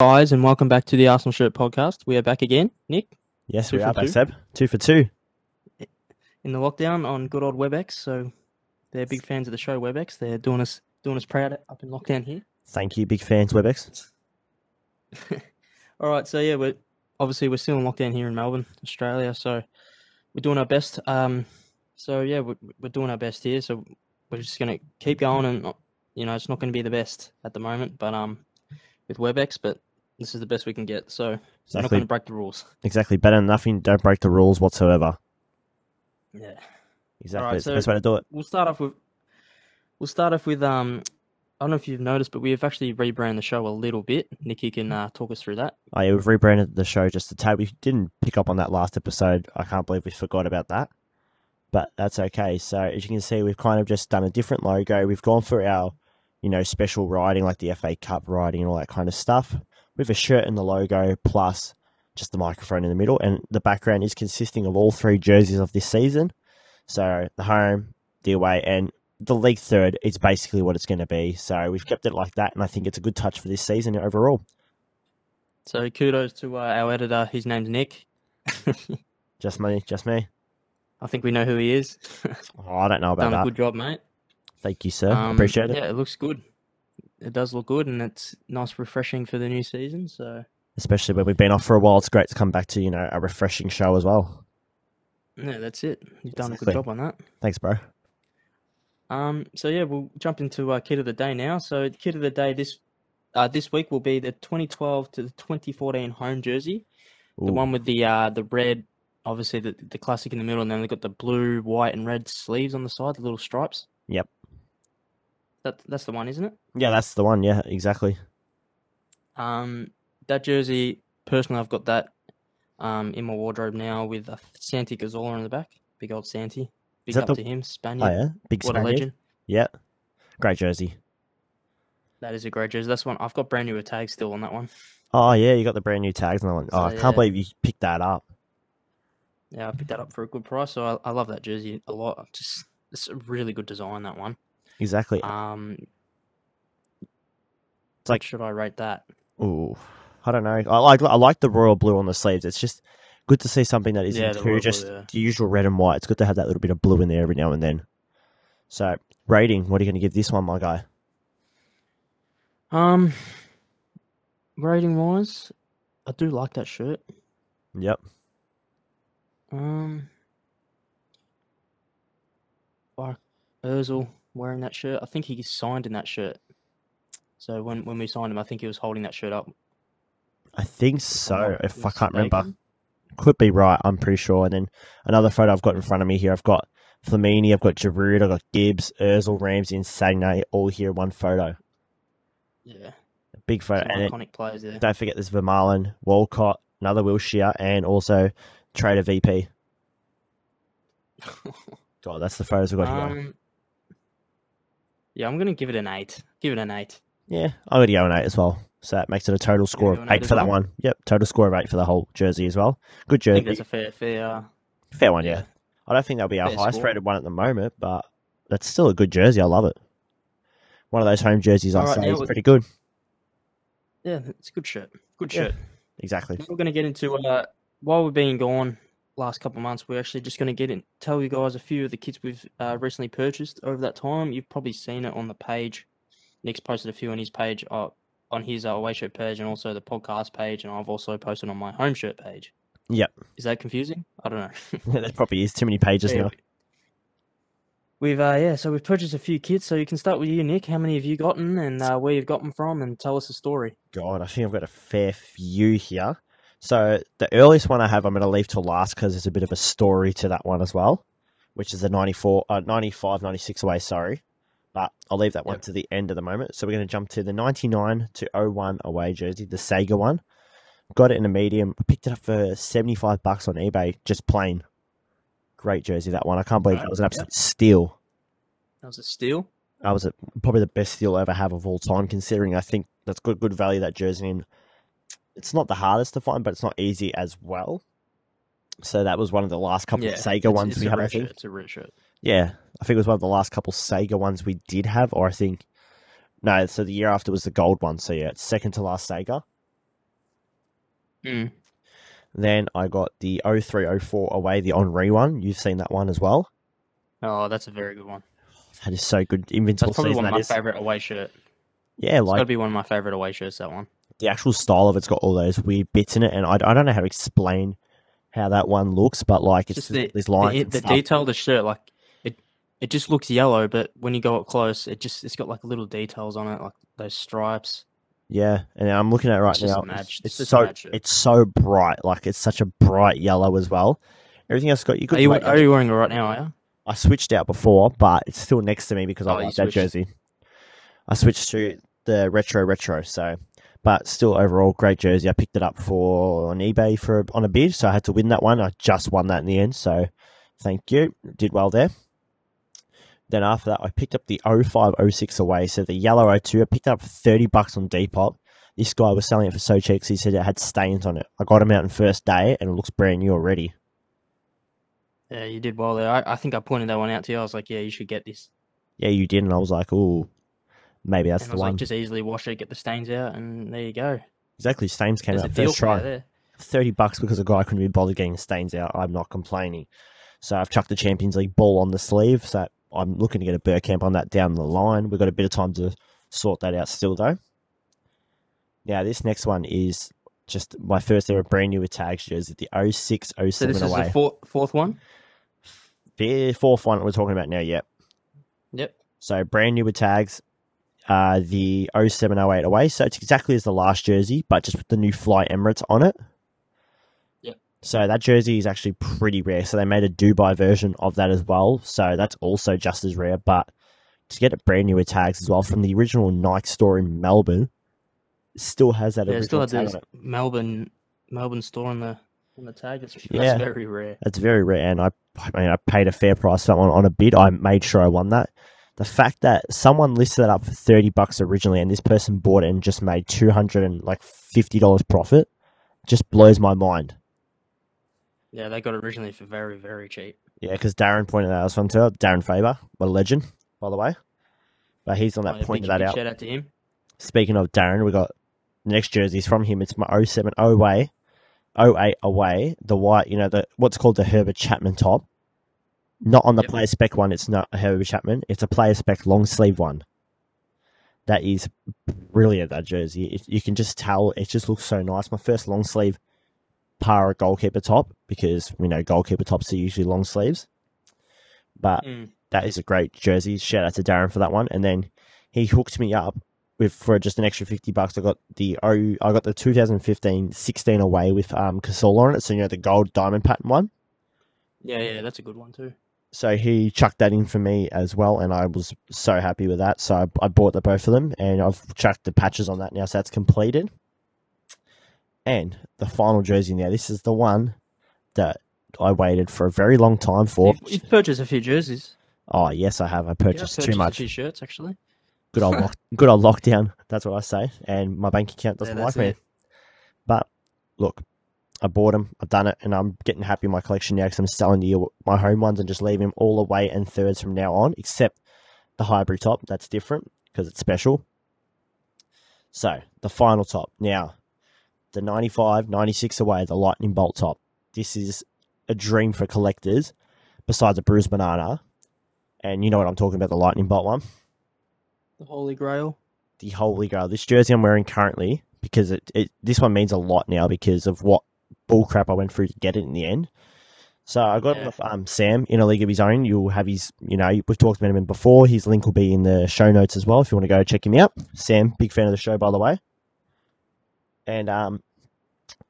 guys, and welcome back to the Arsenal Shirt Podcast. We are back again, Nick, Yes, we are back, two. Seb. Two for two. in the lockdown on good old WebEx. So they're big fans of the show WebEx. They're doing us doing us proud up in lockdown here. Thank you, big fans, WebEx. All right, so yeah, we're obviously we're still in lockdown here in Melbourne, Australia. So we're doing our best. Um, so yeah, we're, we're doing our best here. So we're just gonna keep going, and you know, it's not going to be the best at the moment, but um, with WebEx, but this is the best we can get. So we're not going to break the rules. exactly. Better than nothing. Don't break the rules whatsoever. Yeah. Exactly. It's the so- best way to do it. we'll start off with we'll start off with um I don't know if you've noticed, but we've actually rebranded the show a little bit. Nicky can uh, talk us through that. Oh, yeah, we've rebranded the show just a tad. We didn't pick up on that last episode. I can't believe we forgot about that. But that's okay. So as you can see, we've kind of just done a different logo. We've gone for our, you know, special writing like the FA Cup writing and all that kind of stuff. With a shirt and the logo plus just the microphone in the middle, and the background is consisting of all three jerseys of this season. So the home, the away, and the league third is basically what it's going to be. So we've kept it like that, and I think it's a good touch for this season overall. So kudos to uh, our editor. His name's Nick. Just me, just me. I think we know who he is. Oh, I don't know about Done a that. good job, mate. Thank you, sir. Um, Appreciate it. Yeah, it looks good. It does look good, and it's nice, refreshing for the new season. So Especially when we've been off for a while, it's great to come back to you know a refreshing show as well. yeah, that's it. You've done a good job on that. Thanks, bro. Um, so yeah, we'll jump into uh, kid of the day now. So kid of the day this uh, this week will be the 2012 to the 2014 home jersey, the one with the uh, the red, obviously the the classic in the middle, and then they've got the blue, white, and red sleeves on the side, the little stripes. Yep. That that's the one, isn't it? Yeah, that's the one. Yeah, exactly. Um, that jersey, personally, I've got that um in my wardrobe now with a Santi Cazorla in the back, big old Santi. Big up the- to him, Oh yeah, big what a Spaniard. legend. Yeah, great jersey. That is a great jersey. That's one. I've got brand new tags still on that one. Oh yeah, you got the brand new tags on that one. Oh, So, I yeah. can't believe you picked that up. Yeah, I picked that up for a good price, so I, I love that jersey a lot. Just it's a really good design that one. Exactly. Um, It's like- should I rate that? Ooh, I don't know. I like I like the royal blue on the sleeves. It's just good to see something that isn't Yeah, too blue, just yeah. the usual red and white. It's good to have that little bit of blue in there every now and then. So rating, what are you going to give this one, my guy? Um, rating wise, I do like that shirt. Yep. Um, like Özil wearing that shirt. I think he signed in that shirt. So when when we signed him, I think he was holding that shirt up. I think so. If I can't remember. could be right. I'm pretty sure. And then another photo I've got in front of me here. I've got Flamini, I've got Giroud, I've got Gibbs, Özil, Ramsey, and Sagna all here in one photo. Yeah, Big photo. some And iconic players there. don't forget there's Vermaelen, Walcott, another Wilshere, and also Trader VP. God, that's the photos we've got here. Um, Yeah, I'm gonna give it an eight. Give it an eight. Yeah, I'm going to go an 8 as well. So that makes it a total score of 8 8 as for that one. Yep, total score of 8 for the whole jersey as well. Good jersey. I think that's a fair, fair. Uh, Fair one, yeah. I don't think that'll be our highest score. rated one at the moment, but that's still a good jersey. I love it. One of those home jerseys I Alright, say is pretty good. yeah, it's a good shirt. Good Yeah. shirt. Exactly. We're gonna get into uh, while we've been gone last couple of months. We're actually just gonna get in, tell you guys a few of the kits we've uh, recently purchased over that time. You've probably seen it on the page. Nick's posted a few on his page, uh, on his uh, away shirt page, and also the podcast page, and I've also posted on my home shirt page. Yep. Is that confusing? I don't know. there probably is too many pages Yeah, now. We've uh yeah, so we've purchased a few kits. So you can start with you, Nick. How many have you gotten, and uh, where you've got them from, and tell us a story. God, I think I've got a fair few here. So the earliest one I have, I'm going to leave till last because there's a bit of a story to that one as well, which is the 94, uh, 95, 96 away, sorry. But I'll leave that one Yep. to the end of the moment. So we're going to jump to the 99 to 01 away jersey, the Sega one. Got it in a medium. I picked it up for 75 bucks on eBay, just plain. Great jersey, that one. I can't believe that was an yep. absolute steal. That was a steal. That was a, probably the best steal I ever have of all time, considering I think that's good, good value that jersey. And it's not the hardest to find, but it's not easy as well. So that was one of the last couple Yeah, of Sega it's- ones it's we had. I think. shirt, It's a rare shirt. Yeah, I think it was one of the last couple Sega ones we did have, or I think no. So the year after was the gold one. So yeah, it's second to last Sega. Mm. Then I got the 0304 away, the Henri one. You've seen that one as well. Oh, that's a very good one. That is so good. Invincible That's probably season. one of my is. favorite away shirt. Yeah, like It's gotta be one of my favorite away shirts. That one. The actual style of it's got all those weird bits in it, and I, I don't know how to explain how that one looks, but like it's Just the these the, lines. the, the detail of the shirt, like it, it just looks yellow, but when you go up close, it just it's got like little details on it, like those stripes. Yeah, and I'm looking at it right It's now. mad- it's it's so it's so bright, like it's such a bright yellow as well. Everything else got you Are you, are you wearing it right now? Are you? I switched out before, but it's still next to me because I Oh, you like that jersey. I switched to the retro retro, so but still overall great jersey. I picked it up for on eBay for on a bid, so I had to win that one. I just won that in the end, so thank you. Did well there. Then after that, I picked up the 0506 away, so the yellow 02. I picked up for 30 bucks on Depop. This guy was selling it for so cheap 'cause he said it had stains on it. I got him out in first day, and it looks brand new already. Yeah, you did well there. I, I think I pointed that one out to you. I was like, yeah, you should get this. Yeah, you did, and I was like, oh, maybe that's and I the was one. like, just easily wash it, get the stains out, and there you go. Exactly, stains came There's out first try. there. Thirty bucks because a guy couldn't be bothered getting the stains out. I'm not complaining. So I've chucked the Champions League ball on the sleeve. So I'm looking to get a Bergkamp on that down the line. We've got a bit of time to sort that out still though. Now this next one is just my first ever brand new with tags jersey, the 06 So 07 this is the fourth, fourth one. the fourth one we're talking about now, yep. Yep. So brand new with tags, uh, the 0708 away. So it's exactly as the last jersey, but just with the new Fly Emirates on it. Yep. So that jersey is actually pretty rare. So they made a Dubai version of that as well. So that's also just as rare. But to get it brand new with tags as well from the original Nike store in Melbourne, still has that Yeah, it still original had tag on it. Melbourne Melbourne store on the on the tag. It's, Yeah. Very rare. That's very rare, and I, I mean, I paid a fair price for that one on a bid. I made sure I won that. The fact that someone listed it up for thirty bucks originally, and this person bought it and just made two hundred and like fifty dollars profit, just blows my mind. Yeah, they got it originally for very very cheap. Yeah, because Darren pointed that out one to Darren Faber, what a legend, by the way. But he's on Oh, that pointed big- that out. Shout out to him. Speaking of Darren, we got the next jerseys from him. It's my 07 away, 08 away. The white, you know, the what's called the Herbert Chapman top. Not on the Yep. player spec one. It's not a Herbert Chapman. It's a player spec long sleeve one. That is brilliant. That jersey. It, you can just tell. It just looks so nice. My first long sleeve para goalkeeper top because we know goalkeeper tops are usually long sleeves. But Mm. that is a great jersey. Shout out to Darren for that one. And then he hooked me up with for just an extra fifty bucks. I got the oh i got the 2015-16 away with um Cazorla on it. So you know the gold diamond pattern one. Yeah, yeah, that's a good one too. So he chucked that in for me as well, and I was so happy with that. So I, I bought the both of them, and I've chucked the patches on that now. So that's completed. And the final jersey now. This is the one that I waited for a very long time for. You've, you've purchased a few jerseys. Oh yes, I have. I You have purchased too a much. few shirts actually. good old lock, good old lockdown. That's what I say. And my bank account doesn't Yeah, like that's me. But look, I bought them. I've done it, and I'm getting happy with my collection now because I'm selling you my home ones and just leaving them all away and thirds from now on, except the hybrid top. That's different because it's special. So the final top now, the 95, 96 away, the lightning bolt top. This is a dream for collectors. Besides a bruised banana, and you know what I'm talking about, the lightning bolt one The Holy Grail. the holy grail. This jersey I'm wearing currently because it, it this one means a lot now because of what bullcrap I went through to get it in the end. So I got Yeah. um, Sam in a league of his own. You'll have his, you know, we've talked about him before. His link will be in the show notes as well if you want to go check him out. Sam, big fan of the show by the way. And um,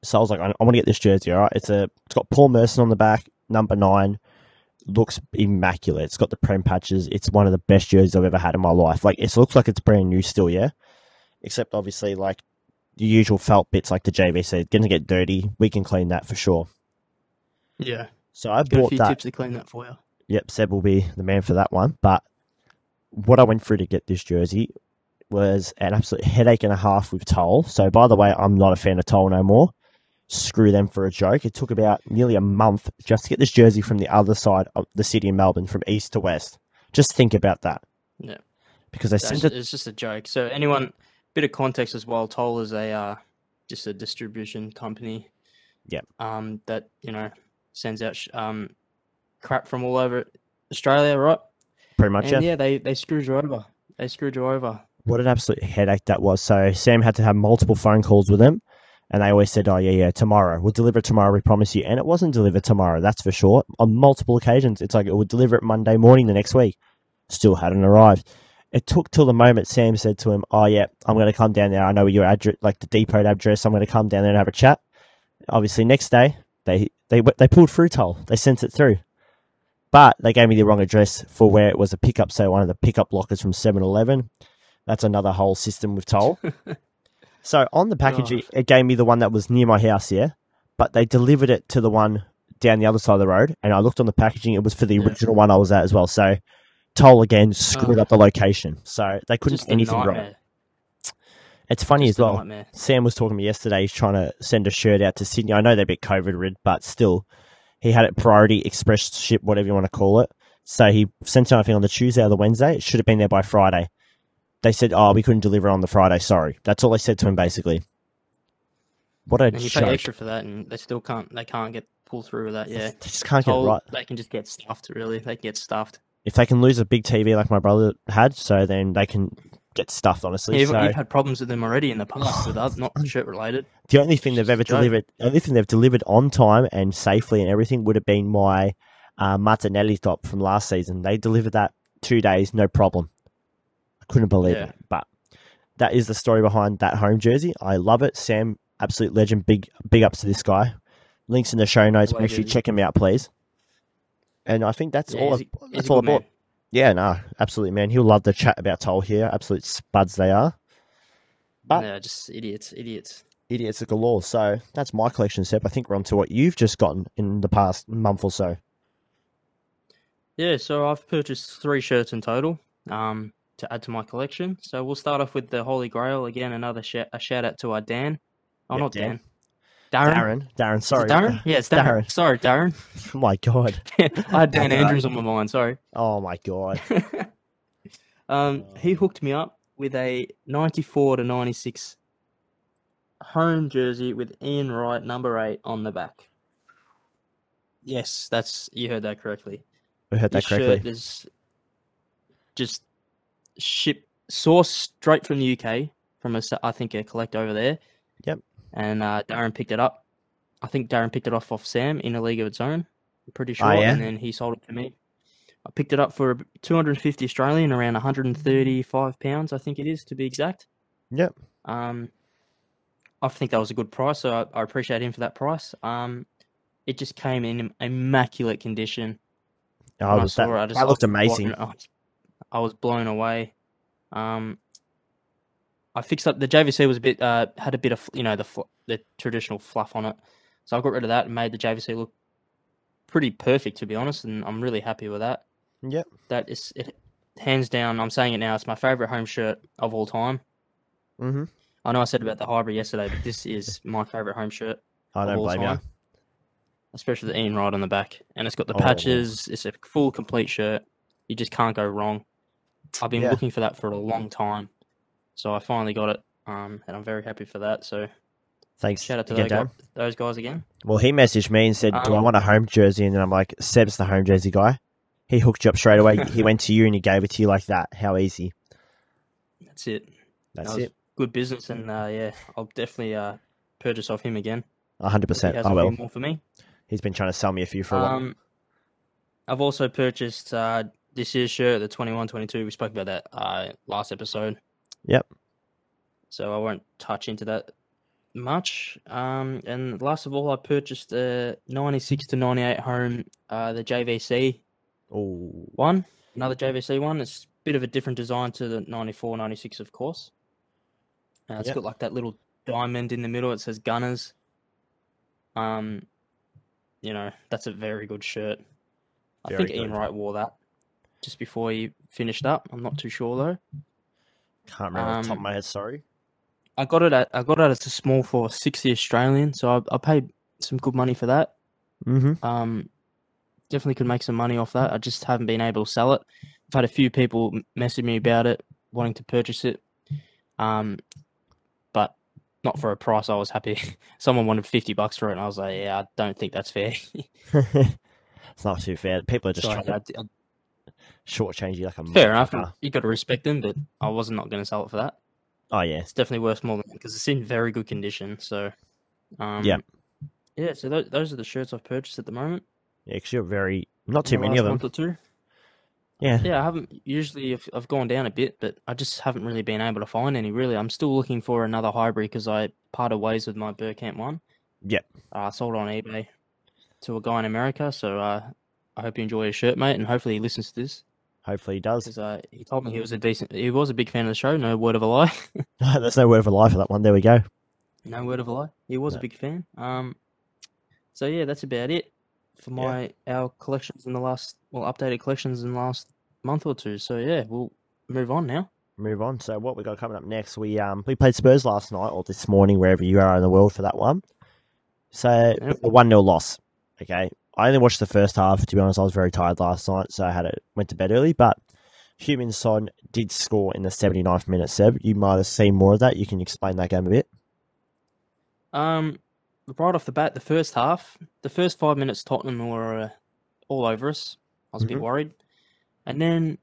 so I was like, I, I want to get this jersey. All right, it's a, it's got Paul Merson on the back, number nine. Looks immaculate. It's got the prem patches. It's one of the best jerseys I've ever had in my life. Like it looks like it's brand new still, yeah. Except obviously like the usual felt bits like the JVC. It's gonna get dirty. We can clean that for sure. Yeah. So I Got a few that. tips to clean that for you. Yep, Seb will be the man for that one. But what I went through to get this jersey was an absolute headache and a half with Toll. So by the way, I'm not a fan of Toll no more. Screw them for a joke. It took about nearly a month just to get this jersey from the other side of the city of Melbourne, from east to west. Just think about that. Yeah. Because they That's, sent it it's just a joke. So anyone, bit of context as well. Toll is a uh, just a distribution company. Yep. Um, that you know sends out sh- um crap from all over Australia, right? Pretty much, and yeah. yeah, they they screwed you over. They screwed you over. What an absolute headache that was. So Sam had to have multiple phone calls with them, and they always said, "Oh yeah, yeah, tomorrow we'll deliver it tomorrow. We promise you." And it wasn't delivered tomorrow. That's for sure. On multiple occasions, it's like it would deliver it Monday morning the next week. Still hadn't arrived. It took till the moment Sam said to him, "Oh yeah, I'm going to come down there. I know your address, like the depot address. I'm going to come down there and have a chat." Obviously, next day they they they pulled through toll. They sent it through. But they gave me the wrong address for where it was a pickup, so one of the pickup lockers from 7 Eleven. That's another whole system with toll. so on the packaging, it gave me the one that was near my house, yeah. But they delivered it to the one down the other side of the road, and I looked on the packaging, it was for the Yeah. original one I was at as well. So toll again screwed Oh. up the location. So they couldn't do anything nightmare. right. It's funny Just as well. nightmare. Sam was talking to me yesterday. He's trying to send a shirt out to Sydney. I know they're a bit COVID rid, but still, he had it priority express ship, whatever you want to call it. So he sent it, I think, on the Tuesday or the Wednesday. It should have been there by Friday. They said, "Oh, we couldn't deliver on the Friday. Sorry." That's all they said to him, basically. What a And you pay extra for that, and they still can't. They can't get pull through with that. Yeah, They just can't get right. They can just get stuffed. Really, they can get stuffed. If they can lose a big TV like my brother had, so then they can get stuffed. Honestly, you've, so you've had problems with them already in the past with us, not shirt related. the only thing they've ever joke. delivered, the only thing they've delivered on time and safely and everything would have been my uh, Martinelli top from last season. They delivered that two days, no problem. I couldn't believe Yeah. it. But that is the story behind that home jersey. I love it. Sam, absolute legend. Big big ups to this guy. Links in the show notes. Make sure you check him out, please. And I think that's Yeah, all. I, a- that's all I bought. man. Yeah, no, absolutely, man. He'll love the chat about Toll here. Absolute spuds they are. But- yeah, just idiots, idiots. idiots galore. So that's my collection, Seb. I think we're on to what you've just gotten in the past month or so. Yeah, so I've purchased three shirts in total um, to add to my collection. So we'll start off with the Holy Grail again. Another sh- a shout out to our Dan. Oh, Yeah, not Dan. Dan. Darren. Darren, Darren, sorry. Darren? Yeah, it's Darren. Darren. Sorry, Darren. Oh my god. I had Dan That's all right. Andrews on my mind. Sorry. Oh my god. um, he hooked me up with a 94 to 96 home jersey with Ian Wright, number eight, on the back. Yes, that's you heard that correctly. We heard that shirt correctly. is just shipped, sourced straight from the UK from a I think a collector over there. And uh, Darren picked it up. I think Darren picked it off off Sam in a league of its own. I'm pretty sure. Oh, yeah? And then he sold it to me. I picked it up for 250 Australian, around 135 pounds, I think it is to be exact. Yep. Um, I think that was a good price, so I, I appreciate him for that price. Um, it just came in immaculate condition. Oh, When I was saw that, it, I just- that looked amazing. I was blown away. Um, I fixed up the JVC was a bit uh had a bit of you know the fl- the traditional fluff on it, so I got rid of that and made the JVC look pretty perfect to be honest, and I'm really happy with that. Yep. That is it, hands down. I'm saying it now. It's my favorite home shirt of all time. Mm-hmm. I know I said about the hybrid yesterday, but this is my favorite home shirt I don't blame you. Especially the Ian Wright on the back, and it's got the Oh. patches. It's a full, complete shirt. You just can't go wrong. I've been Yeah. looking for that for a long time, so I finally got it, um, and I'm very happy for that. So Thanks. shout out to those, those guys again. Well, he messaged me and said, "Do I Um, want a home jersey?" And then I'm like, "Seb's the home jersey guy." He hooked you up straight away. he went to you and he gave it to you like that. How easy. That's it. That's that it. Good business, and uh, yeah, I'll definitely uh, purchase off him again. hundred He percent. has I a will. few more for me. He's been trying to sell me a few for a while. Um, I've also purchased uh, this year's shirt, the 21-22. We spoke about that uh, last episode. Yep. So I won't touch into that much. Um, and last of all, I purchased a 96 to 98 home, uh, the JVC Oh, one, another JVC one. It's a bit of a different design to the 94, 96, of course. Uh, it's Yep. got like that little diamond in the middle. It says Gunners. Um, you know, that's a very good shirt. I Very think Ian. Wright wore that just before he finished up. I'm not too sure though. Can't remember off the top of Um, my head. Sorry. I got it at I got it at a small for sixty Australian, so I, I paid some good money for that. Mm-hmm. Um, definitely could make some money off that. I just haven't been able to sell it. I've had a few people message me about it, wanting to purchase it. Um, but not for a price I was happy. Someone wanted fifty bucks for it, and I was like, yeah, I don't think that's fair. it's not too fair. People are just So, trying yeah, to I- shortchange you like a fair enough. You got to respect them, but I wasn't not going to sell it for that. Oh yeah, It's definitely worth more than because it's in very good condition. So, um, Yep. yeah. So those, those are the shirts I've purchased at the moment. yeah. Because you're very not too many of them. month or two. Yeah, Yeah, I haven't usually. I've, I've gone down a bit, but I just haven't really been able to find any. Really, I'm still looking for another hybrid because I parted ways with my Bergkamp one. Yep. Uh, I sold it on eBay to a guy in America. So uh, I hope you enjoy his shirt, mate, and hopefully he listens to this hopefully he does. because uh, he told me he was a decent. He was a big fan of the show. No word of a lie. There's no word of a lie for that one. There we go. no word of a lie. He was No. a big fan. Um. So yeah, that's about it for Yeah. my our collections in the last well updated collections in the last month or two. So yeah, we'll move on now. Move on. So what we got coming up next? We um we played Spurs last night or this morning, wherever you are in the world for that one. So a one 0 loss. Okay, I only watched the first half. To be honest, I was very tired last night, so I had it went to bed early. But Heung-min Son did score in the 79th minute. Seb, you might have seen more of that. You can explain that game a bit. Um, right off the bat, the first half, the first five minutes, Tottenham were uh, all over us. I was a bit Mhm. worried, and then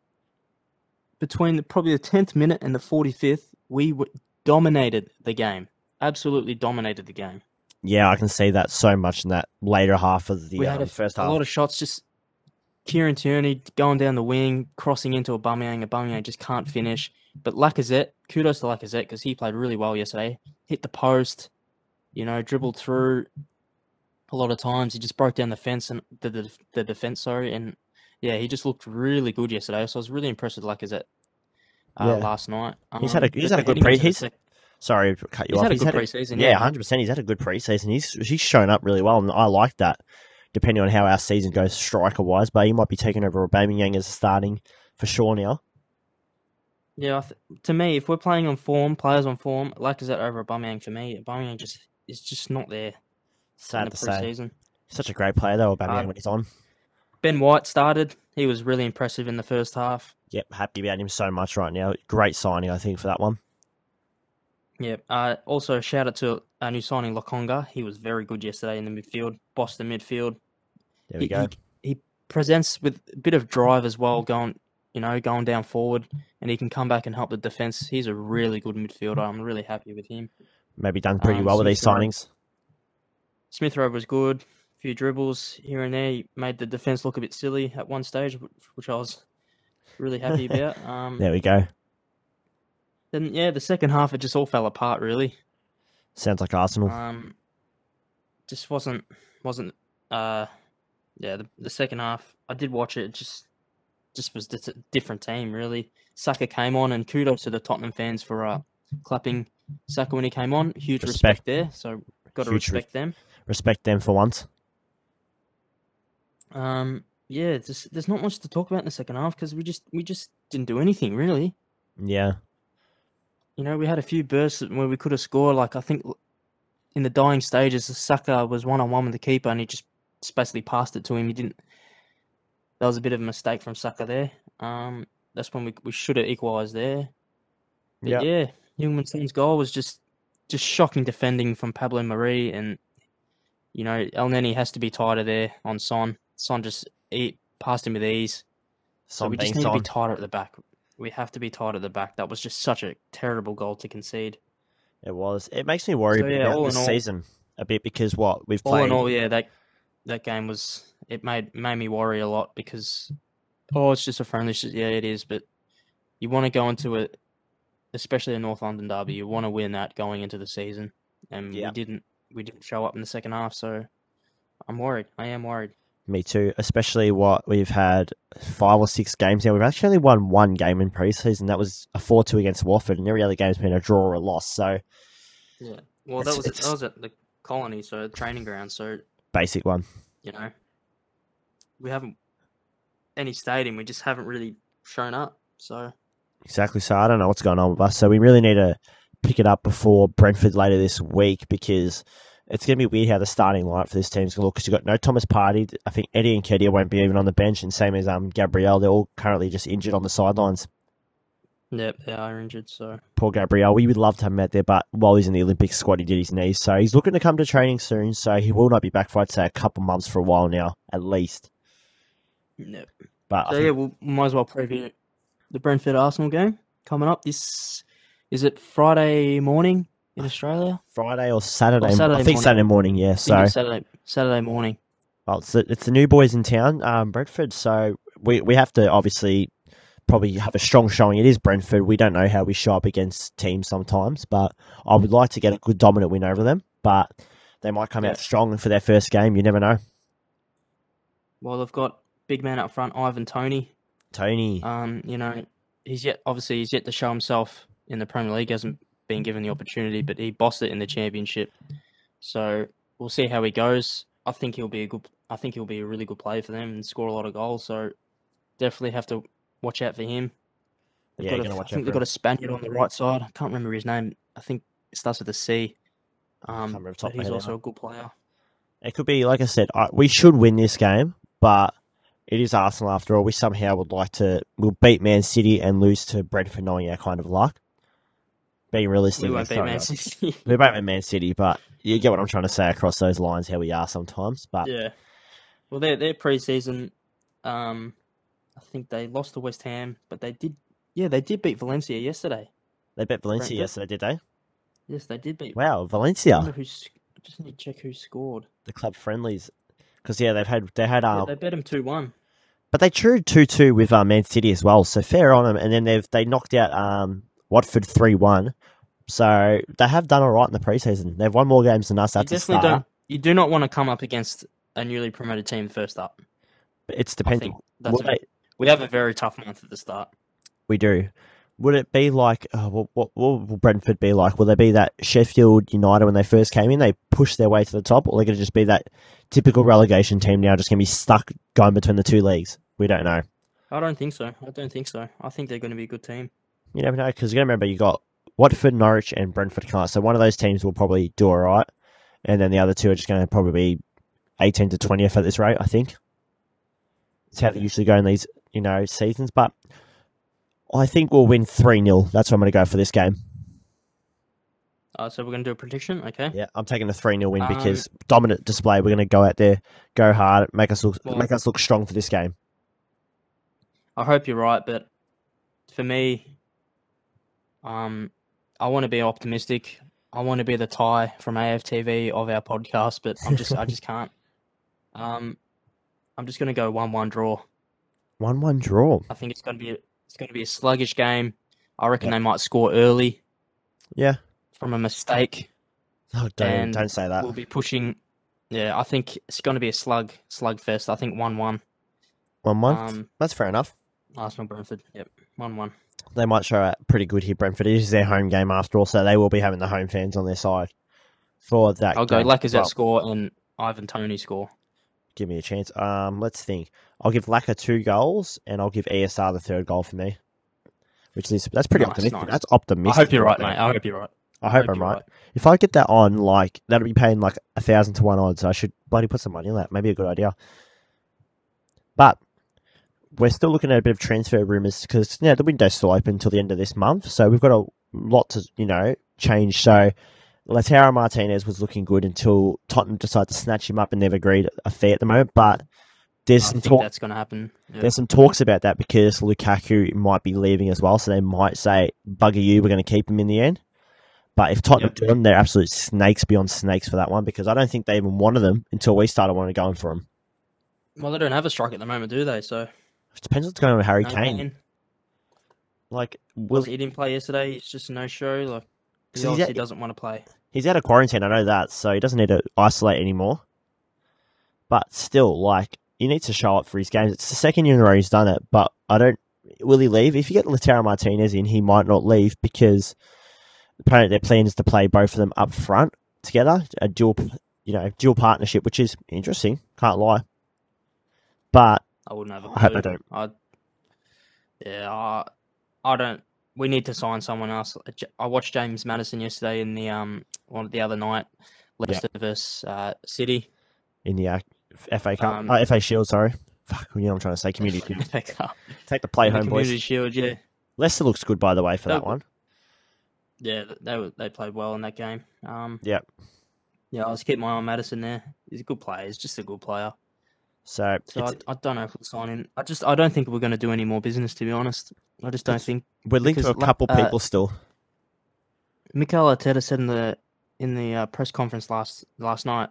between the, probably the tenth minute and the forty fifth, we w- dominated the game. Absolutely dominated the game. Yeah, I can see that so much in that later half of the we um, had a, first half. a lot of shots. Just Kieran Tierney going down the wing, crossing into a Aubameyang. Aubameyang just can't finish. But Lacazette, kudos to Lacazette because he played really well yesterday. Hit the post, you know, dribbled through. A lot of times he just broke down the fence and the the, the defense. Sorry, and yeah, he just looked really good yesterday. So I was really impressed with Lacazette uh, Yeah. last night. He's had a- Um, he's had a good pre- he's- sec- Sorry to cut you he's off. had a He's good had a- good preseason. Yeah, Yeah, hundred percent. He's had a good preseason. He's he's shown up really well, and I like that. Depending on how our season goes, striker wise, but he might be taking over Aubameyang as starting for sure now. Yeah, I th- to me, if we're playing on form, players on form, like is that over Aubameyang for me, Aubameyang just is just not there in Sad the to say, preseason. such a great player though. Aubameyang Uh, when he's on. Ben White started. He was really impressive in the first half. Yep, happy about him so much right now. Great signing, I think, for that one. Yeah. Uh, also, shout out to our new signing Lokonga. He was very good yesterday in the midfield, Boston midfield. There we he, go. He, he presents with a bit of drive as well, going you know going down forward, and he can come back and help the defense. He's a really good midfielder. I'm really happy with him. Maybe done pretty um, well with these signings. Smith Rowe was good. A few dribbles here and there. He made the defense look a bit silly at one stage, which I was really happy about. Um, There we go. Then yeah, the second half it just all fell apart. Really, Sounds like Arsenal. um, just wasn't wasn't. Uh, yeah, the, the second half I did watch it. it Just just was just a different team. Really, Saka came on, and kudos to the Tottenham fans for uh, clapping Saka when he came on. Huge Respect. respect, there. So got to Huge re- respect them. Respect them for once. Um, yeah, just, there's not much to talk about in the second half because we just we just didn't do anything really. Yeah, You know, we had a few bursts where we could have scored. Like I think in the dying stages, Saka was one on one with the keeper, and he just basically passed it to him. He didn't. That was a bit of a mistake from Saka there. Um, that's when we we should have equalised there. But yeah. yeah, Heung-min Son's goal was just just shocking defending from Pablo Marí, and you know Elneny has to be tighter there on Son. Son just he passed him with ease. So we just need to be tighter at the back. We have to be tighter at the back. That was just such a terrible goal to concede. It was. It makes me worry So, yeah, about this all- season a bit because what we've All played. All in all, yeah, that that game was it made made me worry a lot because oh, it's just a friendly. Yeah, it is, but you want to go into it, especially a North London derby. You want to win that going into the season, and Yeah. we didn't. We didn't show up in the second half, so I'm worried. I am worried. Me too. Especially what we've had five or six games now. We've actually only won one game in preseason. That was a four-two against Watford, and every other game's been a draw or a loss. So Yeah. Well, that was that was at the Colney, so training ground. So basic one. you know, we haven't any stadium. We just haven't really shown up. So Exactly. So I don't know what's going on with us. So we really need to pick it up before Brentford later this week because it's going to be weird how the starting lineup for this team's going to look. Because you've got no Thomas Partey. I think Eddie Nketiah won't be even on the bench, and same as um Gabriel. They're all currently just injured on the sidelines. Yep, they are injured. So Poor Gabriel. We would love to have him out there, but while he's in the Olympic squad, he did his knees. So he's looking to come to training soon. So he will not be back for, I'd say, a couple months for a while now, at least. yep. But So think- yeah, we might as well preview the Brentford Arsenal game coming up. This is it Friday morning in Australia. Friday or Saturday. Or Saturday I think morning. Saturday morning, yeah. So Saturday Saturday morning. well, it's, the, it's the new boys in town, um, Brentford. So we, we have to obviously probably have a strong showing. It is Brentford. We don't know how we show up against teams sometimes, but I would like to get a good dominant win over them. But they might come Yeah. out strong for their first game. You never know. Well, they've got big man up front, Ivan Toney. Toney, Um, you know, he's yet obviously he's yet to show himself in the Premier League. Hasn't been given the opportunity, but he bossed it in the Championship. So we'll see how he goes. I think he'll be a good. I think he'll be a really good player for them and score a lot of goals. So definitely have to watch out for him. They've Yeah, got a- I watch out think they've got a Spaniard on the right side. I can't remember his name. I think it starts with a C. Um, remember top but he's also either. a good player. it could be like I said. I, we should win this game, but it is Arsenal after all. We somehow would like to. We'll beat Man City and lose to Brentford, knowing our kind of luck. Being realistic, We won't beat Man. City. We won't beat Man City, but you get what I'm trying to say across those lines. How we are sometimes, but Yeah. Well, their their preseason, um, I think they lost to West Ham, but they did. Yeah, they did beat Valencia yesterday. they beat Valencia Brentford? yesterday, did they? Yes, they did beat. Wow, Valencia, who's. I just need to check who scored. the club friendlies, because yeah, they've had they had Yeah, um, they bet them two one. but they drew two two with uh, Man City as well. So fair on them, and then they've they knocked out um Watford three one. So they have done all right in the preseason. They've won more games than us. You That's a definitely don't. You do not want to come up against a newly promoted team first up. But It's depending. that's they- we have a very tough month at the start. We do. Would it be like uh, what, what? What will Brentford be like? Will they be that Sheffield United when they first came in? They pushed their way to the top, or are they going to just be that typical relegation team now, just going to be stuck going between the two leagues? We don't know. I don't think so. I don't think so. I think they're going to be a good team. You never know because you got to remember you got Watford, Norwich, and Brentford can't. So one of those teams will probably do all right, and then the other two are just going to probably be eighteen to twentieth at this rate. I think it's how they usually go in these you know seasons. But I think we'll win three 0 That's what I'm going to go for this game. Uh, so we're going to do a prediction, okay? Yeah, I'm taking a three 0 win Um, because dominant display. We're going to go out there, go hard, make us look Well- make us look strong for this game. I hope you're right, but for me, um, I want to be optimistic. I want to be the tie from AFTV of our podcast, but I'm just I just can't. Um, I'm just gonna go one-one draw. One one draw. I think it's gonna be a, it's gonna be a sluggish game. I reckon they might score early Yeah. from a mistake. Oh, don't And don't say that. We'll be pushing. Yeah, I think it's gonna be a slug slugfest. I think one-one. One one. Um, That's fair enough. Arsenal Brentford. Yep, one-one. They might show out pretty good here, Brentford. It is their home game after all, so they will be having the home fans on their side for that. I'll go game. Lacazette Well, score and Ivan Toney score. Give me a chance. Um, let's think. I'll give Laka two goals, and I'll give ESR the third goal for me. Which is that's pretty Nice, optimistic. nice. That's I optimistic. hope you're right, mate. I hope you're right. I hope, hope I'm you're right. If I get that on, like that'll be paying like a thousand to one odds. I should bloody put some money on that. Maybe a good idea. But we're still looking at a bit of transfer rumours because yeah, the window's still open until the end of this month, so we've got a lot to you know change. So Lautaro Martinez was looking good until Tottenham decided to snatch him up and they've agreed a fee at the moment. But there's I some talk. that's going to happen. Yeah. There's some talks about that because Lukaku might be leaving as well, so they might say, "Bugger you, we're going to keep him in the end." But if Tottenham Yep. do them, they're absolute snakes beyond snakes for that one because I don't think they even wanted them until we started wanting to go in for them. Well, they don't have a strike at the moment, do they? So It depends what's going on with Harry no Kane. Kane. Like, will, He didn't play yesterday. It's just a no show. Like he So obviously at- doesn't want to play. he's out of quarantine, I know that, so he doesn't need to isolate anymore. But still, like, he needs to show up for his games. It's the second year in a row he's done it, but I don't. Will he leave? If you get Lautaro Martinez in, he might not leave because apparently their plan is to play both of them up front together, a dual, you know, dual partnership, which is interesting. Can't lie. But I wouldn't have a I hope clue. they don't. I, yeah, I, I don't. We need to sign someone else. I watched James Maddison yesterday in the um one the other night, Leicester versus uh, City. in the uh, FA Cup, Um, uh, FA Shield, sorry. Fuck, you know what I'm trying to say. Community Shield. Take the play In the home, boys. Community Shield, yeah. Leicester looks good, by the way, for that They'll- one. Yeah, they were, they played well in that game. Um, Yep. Yeah, I'll just keep my eye on Maddison there. He's a good player. He's just a good player. So, So I, I don't know if we'll sign him. I just I don't think we're going to do any more business. To be honest, I just don't think. we're linked to a couple uh, people still. Mikel Arteta said in the in the uh, press conference last last night,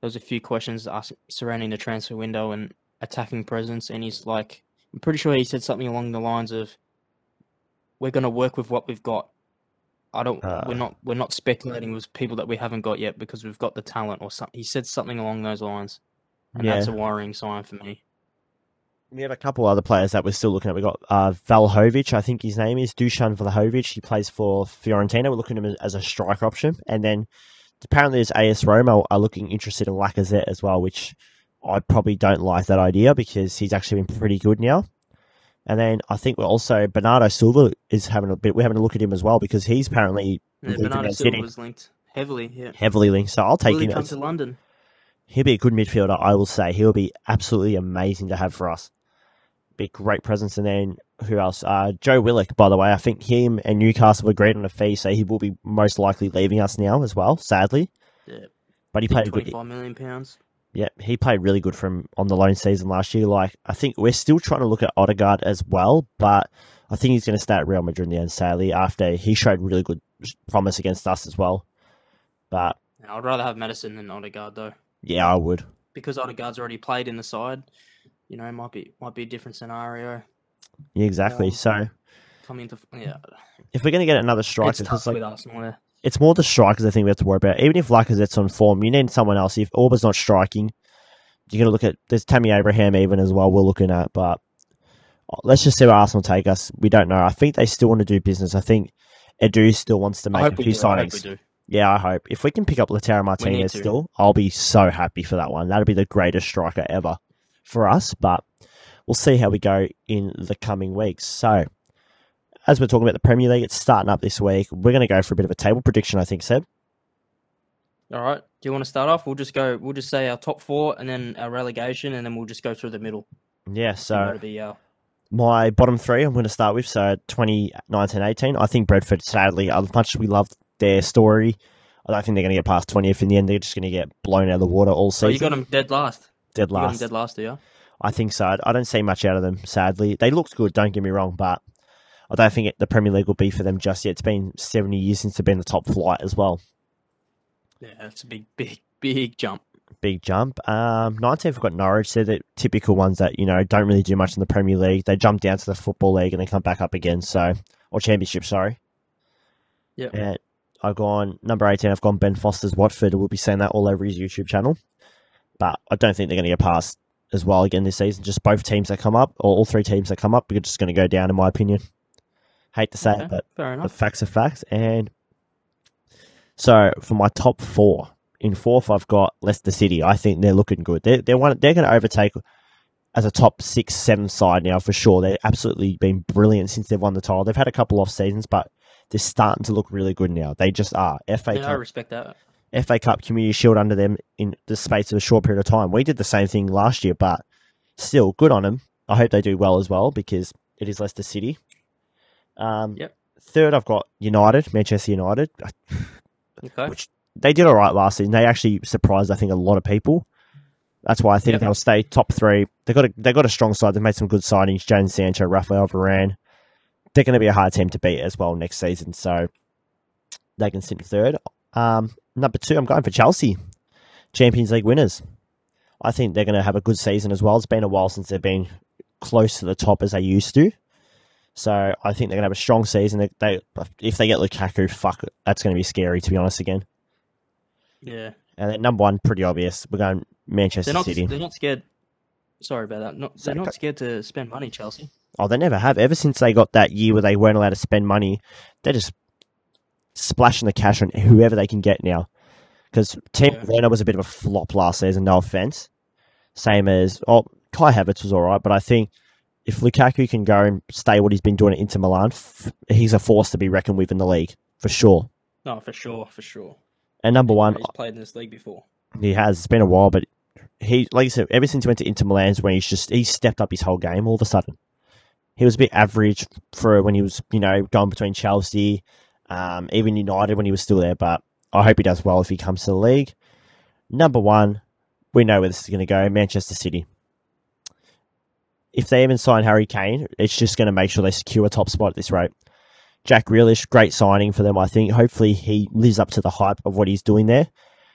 there was a few questions asked surrounding the transfer window and attacking presence, and he's like, I'm pretty sure he said something along the lines of, "We're going to work with what we've got. I don't. Uh. we're not. We're not speculating with people that we haven't got yet because we've got the talent or something." He said something along those lines, and Yeah. that's a worrying sign for me. We have a couple other players that we're still looking at. We've got uh, Vlahovic, I think his name is Dusan Vlahovic. He plays for Fiorentina. We're looking at him as a striker option. And then apparently, there's AS Roma are looking interested in Lacazette as well, which I probably don't like that idea because he's actually been pretty good now. And then I think we're also Bernardo Silva is having a bit. We're having a look at him as well because he's apparently Yeah, linked Bernardo Silva was linked heavily. Yeah, heavily linked. So I'll take will he him. come to London? He'll be a good midfielder, I will say. He'll be absolutely amazing to have for us. Be a great presence. And then who else? Uh, Joe Willock, by the way. I think him and Newcastle agreed on a fee, so he will be most likely leaving us now as well, sadly. Yeah. But he played good. Twenty-five million pounds. Yeah, he played really good from on the loan season last year. Like I think we're still trying to look at Odegaard as well, but I think he's going to stay at Real Madrid in the end, sadly, after he showed really good promise against us as well. But I'd rather have Maddison than Odegaard though, yeah, I would. because Odegaard's already played in the side. You know, might be might be a different scenario Yeah, exactly. Um, So coming into yeah. if we're going to get another striker, It's tough because like with Arsenal. Yeah. it's more the strikers I think we have to worry about. Even if Lacazette's on form, you need someone else. If Orba's not striking, you're going to look at there's Tammy Abraham even as well. We're looking at, but uh, let's just see where Arsenal take us. We don't know. I think they still want to do business. I think Edu still wants to I make hope a we few do. I hope we signings. Yeah, I hope if we can pick up Lautaro Martinez to. still, I'll be so happy for that one. That'll be the greatest striker ever for us. But we'll see how we go in the coming weeks. So. As we're talking about the Premier League, it's starting up this week. We're going to go for a bit of a table prediction, I think, Seb. All right. Do you want to start off? We'll just go. We'll just say our top four, and then our relegation, and then we'll just go through the middle. Yeah, So be uh, my bottom three I'm going to start with. So 2019 18. I think Bradford, sadly, as much as we loved their story, I don't think they're going to get past 20th in the end. They're just going to get blown out of the water all so season. you got them dead last. dead You got them last. dead last, do you? I think so. I don't see much out of them, sadly. They looked good, don't get me wrong, but I don't think it, the Premier League will be for them just yet. It's been 70 years since they've been the top flight as well. Yeah, it's a big, big, big jump. Big jump. Um, 19th, we've got Norwich. They're the typical ones that, you know, don't really do much in the Premier League. They jump down to the Football League and then come back up again. So, or Championship, sorry. Yeah. I've gone number 18, I've gone Ben Foster's Watford. We'll be saying that all over his YouTube channel. But I don't think they're going to get past as well again this season. Just both teams that come up, or all three teams that come up, are just going to go down, in my opinion. Hate to say Okay, it, but the facts are facts. And so for my top four, in fourth, I've got Leicester City. I think they're looking good. They're they're one. They're going to overtake as a top six, seven side now for sure. They've absolutely been brilliant since they've won the title. They've had a couple off seasons, but they're starting to look really good now. They just are. FA Yeah, I Cup, respect that. FA Cup Community Shield under them in the space of a short period of time. We did the same thing last year, but still good on them. I hope they do well as well because it is Leicester City. Um, Yep. Third, I've got United, Manchester United. Okay. Which they did all right last season. They actually surprised, I think, a lot of people. That's why I think Yep. they'll stay top three. They got a they got a strong side. They made some good signings. Jadon Sancho, Rafael Varane. They're going to be a hard team to beat as well next season. So they can sit third. Um, number two, I'm going for Chelsea, Champions League winners. I think they're going to have a good season as well. It's been a while since they've been close to the top as they used to. So I think they're going to have a strong season. They, they if they get Lukaku, fuck, that's going to be scary to be honest. Again, Yeah. and then number one, pretty obvious. We're going Manchester They're not. City. They're not scared. Sorry about that. Not, they're not scared to spend money, Chelsea. Oh, they never have. Ever since they got that year where they weren't allowed to spend money, they're just splashing the cash on whoever they can get now. Because Team Yeah. Werner was a bit of a flop last season, no offense. Same as oh, Kai Havertz was all right, but I think if Lukaku can go and stay what he's been doing at Inter Milan, f- he's a force to be reckoned with in the league for sure. No, for sure, for sure. And number one, He's played in this league before. he has. It's been a while, but he, like I said, ever since he went to Inter Milan, is when he's just he stepped up his whole game all of a sudden. He was a bit average for when he was, you know, going between Chelsea, um, even United when he was still there. But I hope he does well if he comes to the league. Number one, we know where this is going to go Manchester City. If they even sign Harry Kane, it's just going to make sure they secure a top spot at this rate. Jack Grealish, great signing for them, I think. Hopefully, he lives up to the hype of what he's doing there.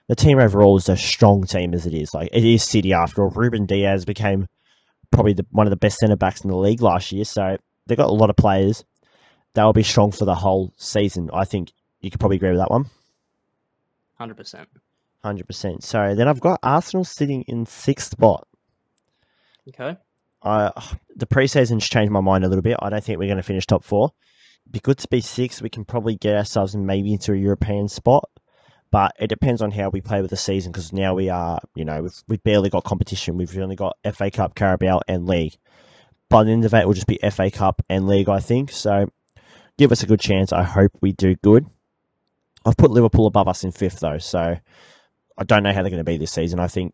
The team overall is a strong team as it is. Like it is City after all. Ruben Dias became probably the, one of the best centre backs in the league last year, so they've got a lot of players. They'll be strong for the whole season. I think you could probably agree with that one. Hundred percent. Hundred percent. So then I've got Arsenal sitting in sixth spot. Okay. I the preseason's changed my mind a little bit. I don't think we're going to finish top four. It'd be good to be six. We can probably get ourselves maybe into a European spot, but it depends on how we play with the season. Because now we are, you know, we've we've barely got competition. We've only got FA Cup, Carabao, and League. By the end of it, it will just be FA Cup and League, I think. So give us a good chance. I hope we do good. I've put Liverpool above us in fifth though, so I don't know how they're going to be this season. I think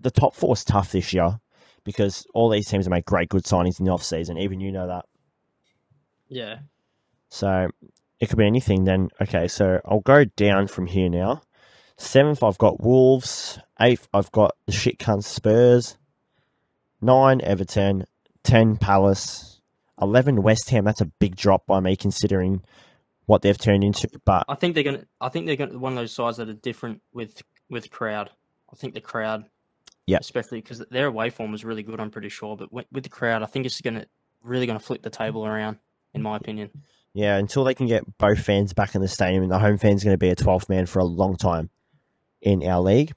the top four is tough this year because all these teams have made great good signings in the off season. Even you know that. Yeah. So it could be anything then. Okay, so I'll go down from here now. Seventh, I've got Wolves. Eighth, I've got the shit cunt Spurs. Nine, Everton. Ten, Palace. Eleven, West Ham. That's a big drop by me considering what they've turned into. But I think they're gonna. I think they're gonna one of those sides that are different with with crowd. I think the crowd, Yeah. especially because their away form was really good. I'm pretty sure, but with, with the crowd, I think it's gonna really gonna flip the table around, in my opinion. Yeah, until they can get both fans back in the stadium, and the home fan's going to be a 12th man for a long time in our league.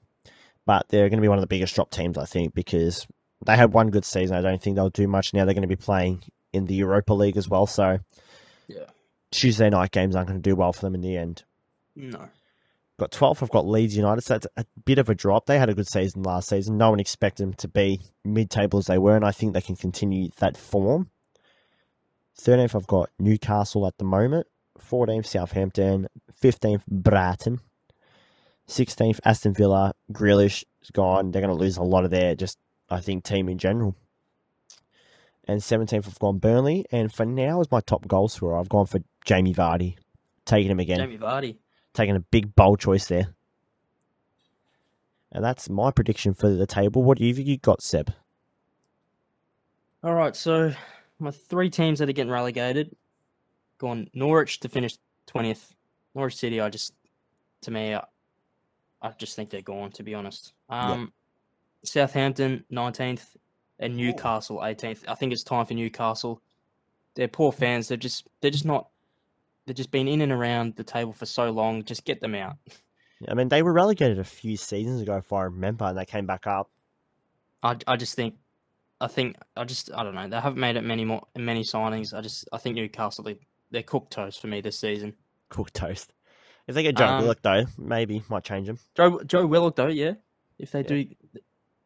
But they're going to be one of the biggest drop teams, I think, because they had one good season. I don't think they'll do much now. They're going to be playing in the Europa League as well. So Yeah. Tuesday night games aren't going to do well for them in the end. No. Got 12th, I've got Leeds United. So that's a bit of a drop. They had a good season last season. No one expected them to be mid table as they were, and I think they can continue that form. 13th, I've got Newcastle at the moment. 14th, Southampton. 15th, Brighton. 16th, Aston Villa. Grealish is gone. They're going to lose a lot of their, just, I think, team in general. And 17th, I've gone Burnley. And for now, as my top goal scorer, I've gone for Jamie Vardy. Taking him again Jamie Vardy. taking a big bold choice there. And that's my prediction for the table. What have you got, Seb? All right, so my three teams that are getting relegated, gone Norwich to finish twentieth. Norwich City, I just, to me, I, I just think they're gone. To be honest, um, Southampton nineteenth and Newcastle eighteenth. I think it's time for Newcastle. They're poor fans. They're just, they're just not. They've just been in and around the table for so long. Just get them out. I mean, they were relegated a few seasons ago, if I remember, and they came back up. I, I just think, I think, I just, I don't know. They haven't made it many more, many signings. I just, I think Newcastle, they, they're cooked toast for me this season. Cooked toast. If they get Joe Um, Willock, though, maybe might change them. Joe Joe Willock though, yeah. If they Yeah. do,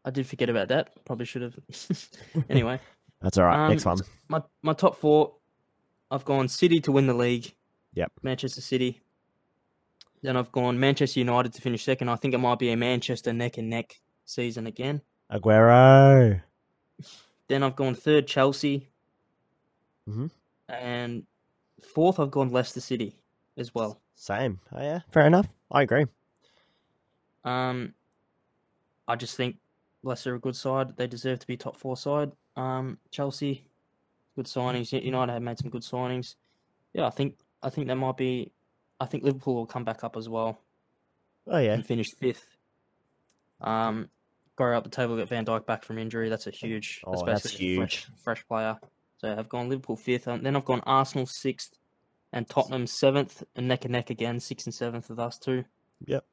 I did forget about that. Probably should have. anyway, That's all right. Next um, one. my my top four, I've gone City to win the league. Yep. Manchester City. Then I've gone Manchester United to finish second. I think it might be a Manchester neck and neck season again. Aguero. Then I've gone third Chelsea. Mhm. And fourth, I've gone Leicester City as well. Same. Oh, yeah. Fair enough. I agree. Um, I just think Leicester are a good side. They deserve to be top four side. Um, Chelsea, good signings. United have made some good signings. Yeah, I think I think that might be. I think Liverpool will come back up as well Oh, yeah. and finish fifth. Um, go up the table, get Van Dijk back from injury. That's a huge, Oh, that's especially a fresh, huge. fresh player. So I've gone Liverpool fifth, and then I've gone Arsenal sixth, and Tottenham seventh, and neck and neck again, sixth and seventh with us two. Yep.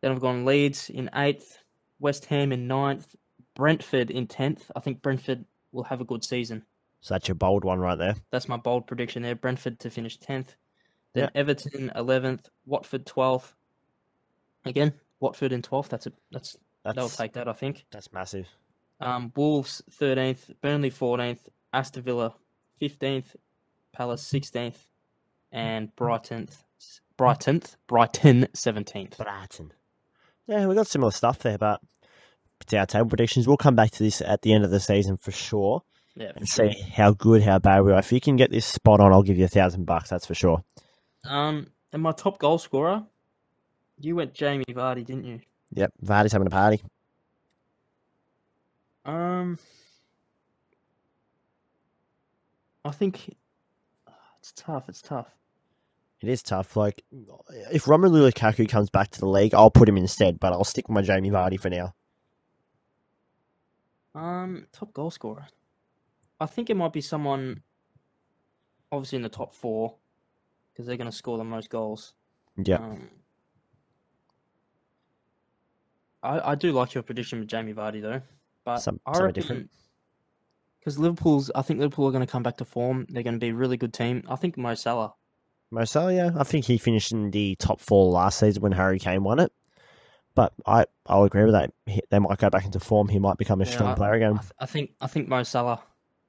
Then I've gone Leeds in eighth, West Ham in ninth, Brentford in tenth. I think Brentford will have a good season. So that's your bold one right there. That's my bold prediction there. Brentford to finish tenth. Then Everton eleventh, Watford twelfth. Again, Watford in twelfth. That's a that's they'll take that. I think. that's massive. Um, Wolves thirteenth, Burnley fourteenth, Aston Villa fifteenth, Palace sixteenth, and Brighton Brighton Brighton seventeenth. Brighton. Yeah, we got similar stuff there, but it's our table predictions. We'll come back to this at the end of the season for sure. Yeah, for and sure. see how good, how bad we are. If you can get this spot on, I'll give you a thousand bucks. That's for sure. Um, and my top goal scorer, you went Jamie Vardy, didn't you? Yep, Vardy's having a party. Um, I think it's tough. It's tough. It is tough. Like, if Romelu Lukaku comes back to the league, I'll put him instead, but I'll stick with my Jamie Vardy for now. Um, top goal scorer. I think it might be someone, obviously in the top four, because they're going to score the most goals. Yeah, Um, I I do like your prediction with Jamie Vardy though, but Some- I reckon different. because Liverpool's. I think Liverpool are going to come back to form. They're going to be a really good team. I think Mo Salah. Mo Salah, yeah, I think he finished in the top four last season when Harry Kane won it. But I, I'll agree with that. He, they might go back into form. He might become a Yeah, strong I- player I, again. th- I think I think Mo Salah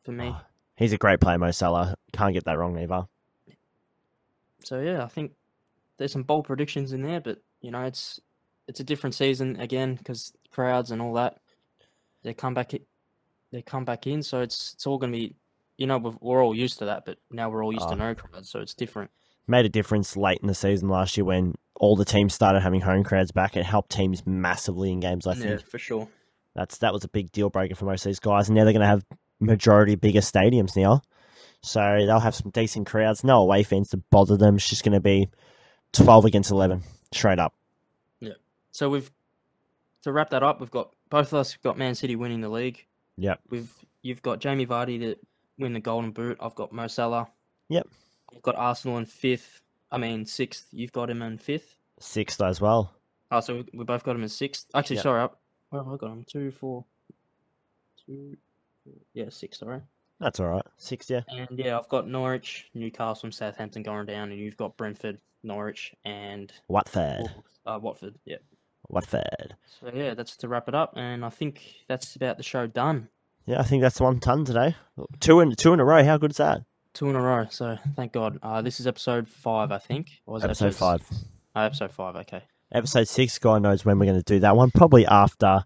for me. Oh, he's a great player, Mo Salah. Can't get that wrong either. So yeah, I think there's some bold predictions in there, but you know it's it's a different season again because crowds and all that. They come back, they come back in, so it's it's all going to be, you know, we've, we're all used to that, but now we're all used Oh. to no crowds, so it's different. Made a difference late in the season last year when all the teams started having home crowds back. It helped teams massively in games. I think yeah, for sure. that's that was a big deal breaker for most of these guys. And now they're going to have majority bigger stadiums now, so they'll have some decent crowds. No away fans to bother them. It's just going to be twelve against eleven, straight up. So we've to wrap that up, we've got both of us have got Man City winning the league. Yep. We've you've got Jamie Vardy to win the Golden Boot. I've got Mo Salah. Yep. I've got Arsenal in fifth. I mean sixth. You've got him in fifth. Sixth as well. Oh, so we, we both got him in sixth. Actually, Yep. sorry, I, where have I got him? Two, four, two, four, yeah, six. Sorry. That's all right. Six, yeah. And yeah, I've got Norwich, Newcastle, and Southampton going down, and you've got Brentford, Norwich, and Watford. Uh, Watford. Yeah. Watford. So yeah, that's to wrap it up, and I think that's about the show done. Yeah, I think that's one ton today. Two in two in a row. How good is that? Two in a row. So thank God. Uh, this is episode five, I think. Or was it Episode five. Oh, episode five. Okay. Episode six. God knows when we're going to do that one. Probably after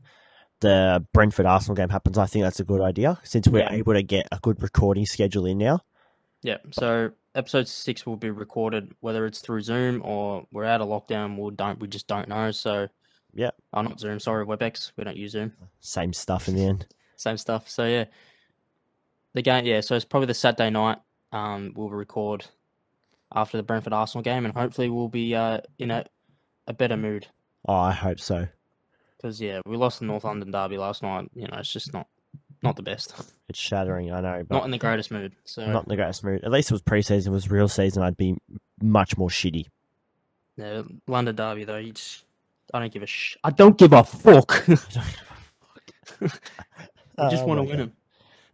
the Brentford Arsenal game happens. I think that's a good idea since we're Yeah. able to get a good recording schedule in now. Yeah. So episode six will be recorded, whether it's through Zoom or we're out of lockdown. We don't. We just don't know. So. Yeah. Oh, not Zoom. Sorry, WebEx. We don't use Zoom. Same stuff in the end. Same stuff. So yeah. The game. Yeah. So it's probably the Saturday night. Um, we'll record after the Brentford Arsenal game, and hopefully we'll be uh in a a better mood. Oh, I hope so. Because yeah, we lost the North London derby last night. You know, it's just not not the best. It's shattering. I know, but not in the greatest mood. So not in the greatest mood. At least it was preseason. It was real season. I'd be much more shitty. yeah, London derby though, you just I don't give a sh. I don't give a fuck. I just Oh want to win God. them.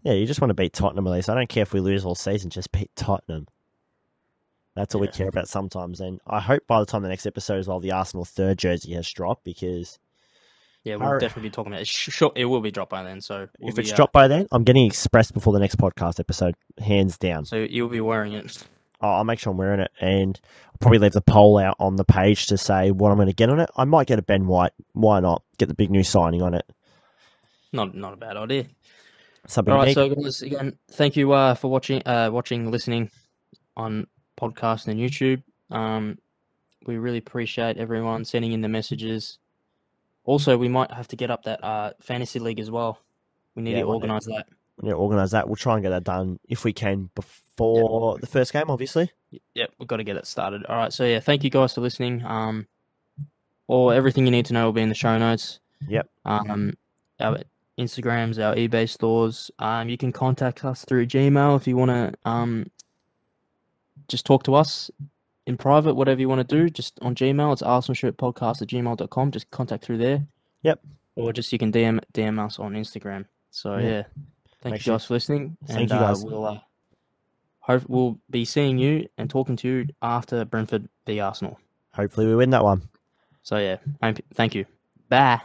Yeah, you just want to beat Tottenham at least. I don't care if we lose all season, just beat Tottenham. That's all we care about sometimes. And I hope by the time the next episode as well, the Arsenal third jersey has dropped because Yeah, we'll Our- definitely be talking about it. Sure, it will be dropped by then. So we'll if be, it's uh, dropped by then, I'm getting expressed before the next podcast episode, hands down. so you'll be wearing it. I'll I'll make sure I'm wearing it and I'll probably leave the poll out on the page to say what I'm going to get on it. I might get a Ben White. Why not? Get the big new signing on it. Not not a bad idea. Something All right, so guys, again, thank you uh, for watching, uh, watching, listening on podcast and YouTube. Um, we really appreciate everyone sending in the messages. Also, we might have to get up that uh, fantasy league as well. We need Yeah, to organise that. Yeah, organise that. We'll try and get that done if we can before the first game, obviously. Yep, we've got to get it started. All right, so yeah, thank you guys for listening. Um, or everything you need to know will be in the show notes. Yep. Um, our Instagrams, our eBay stores. Um, you can contact us through Gmail if you want to. Um, just talk to us in private, whatever you want to do. Just on Gmail, it's arsenalshirtpodcast at gmail.com. Just contact through there. Yep. Or just you can DM DM us on Instagram. So Yeah. yeah, thank Make you sure- guys for listening. Thank and you, guys. Uh, we'll uh, hope we'll be seeing you and talking to you after Brentford v Arsenal. Hopefully, we win that one. So yeah, thank you. Bye.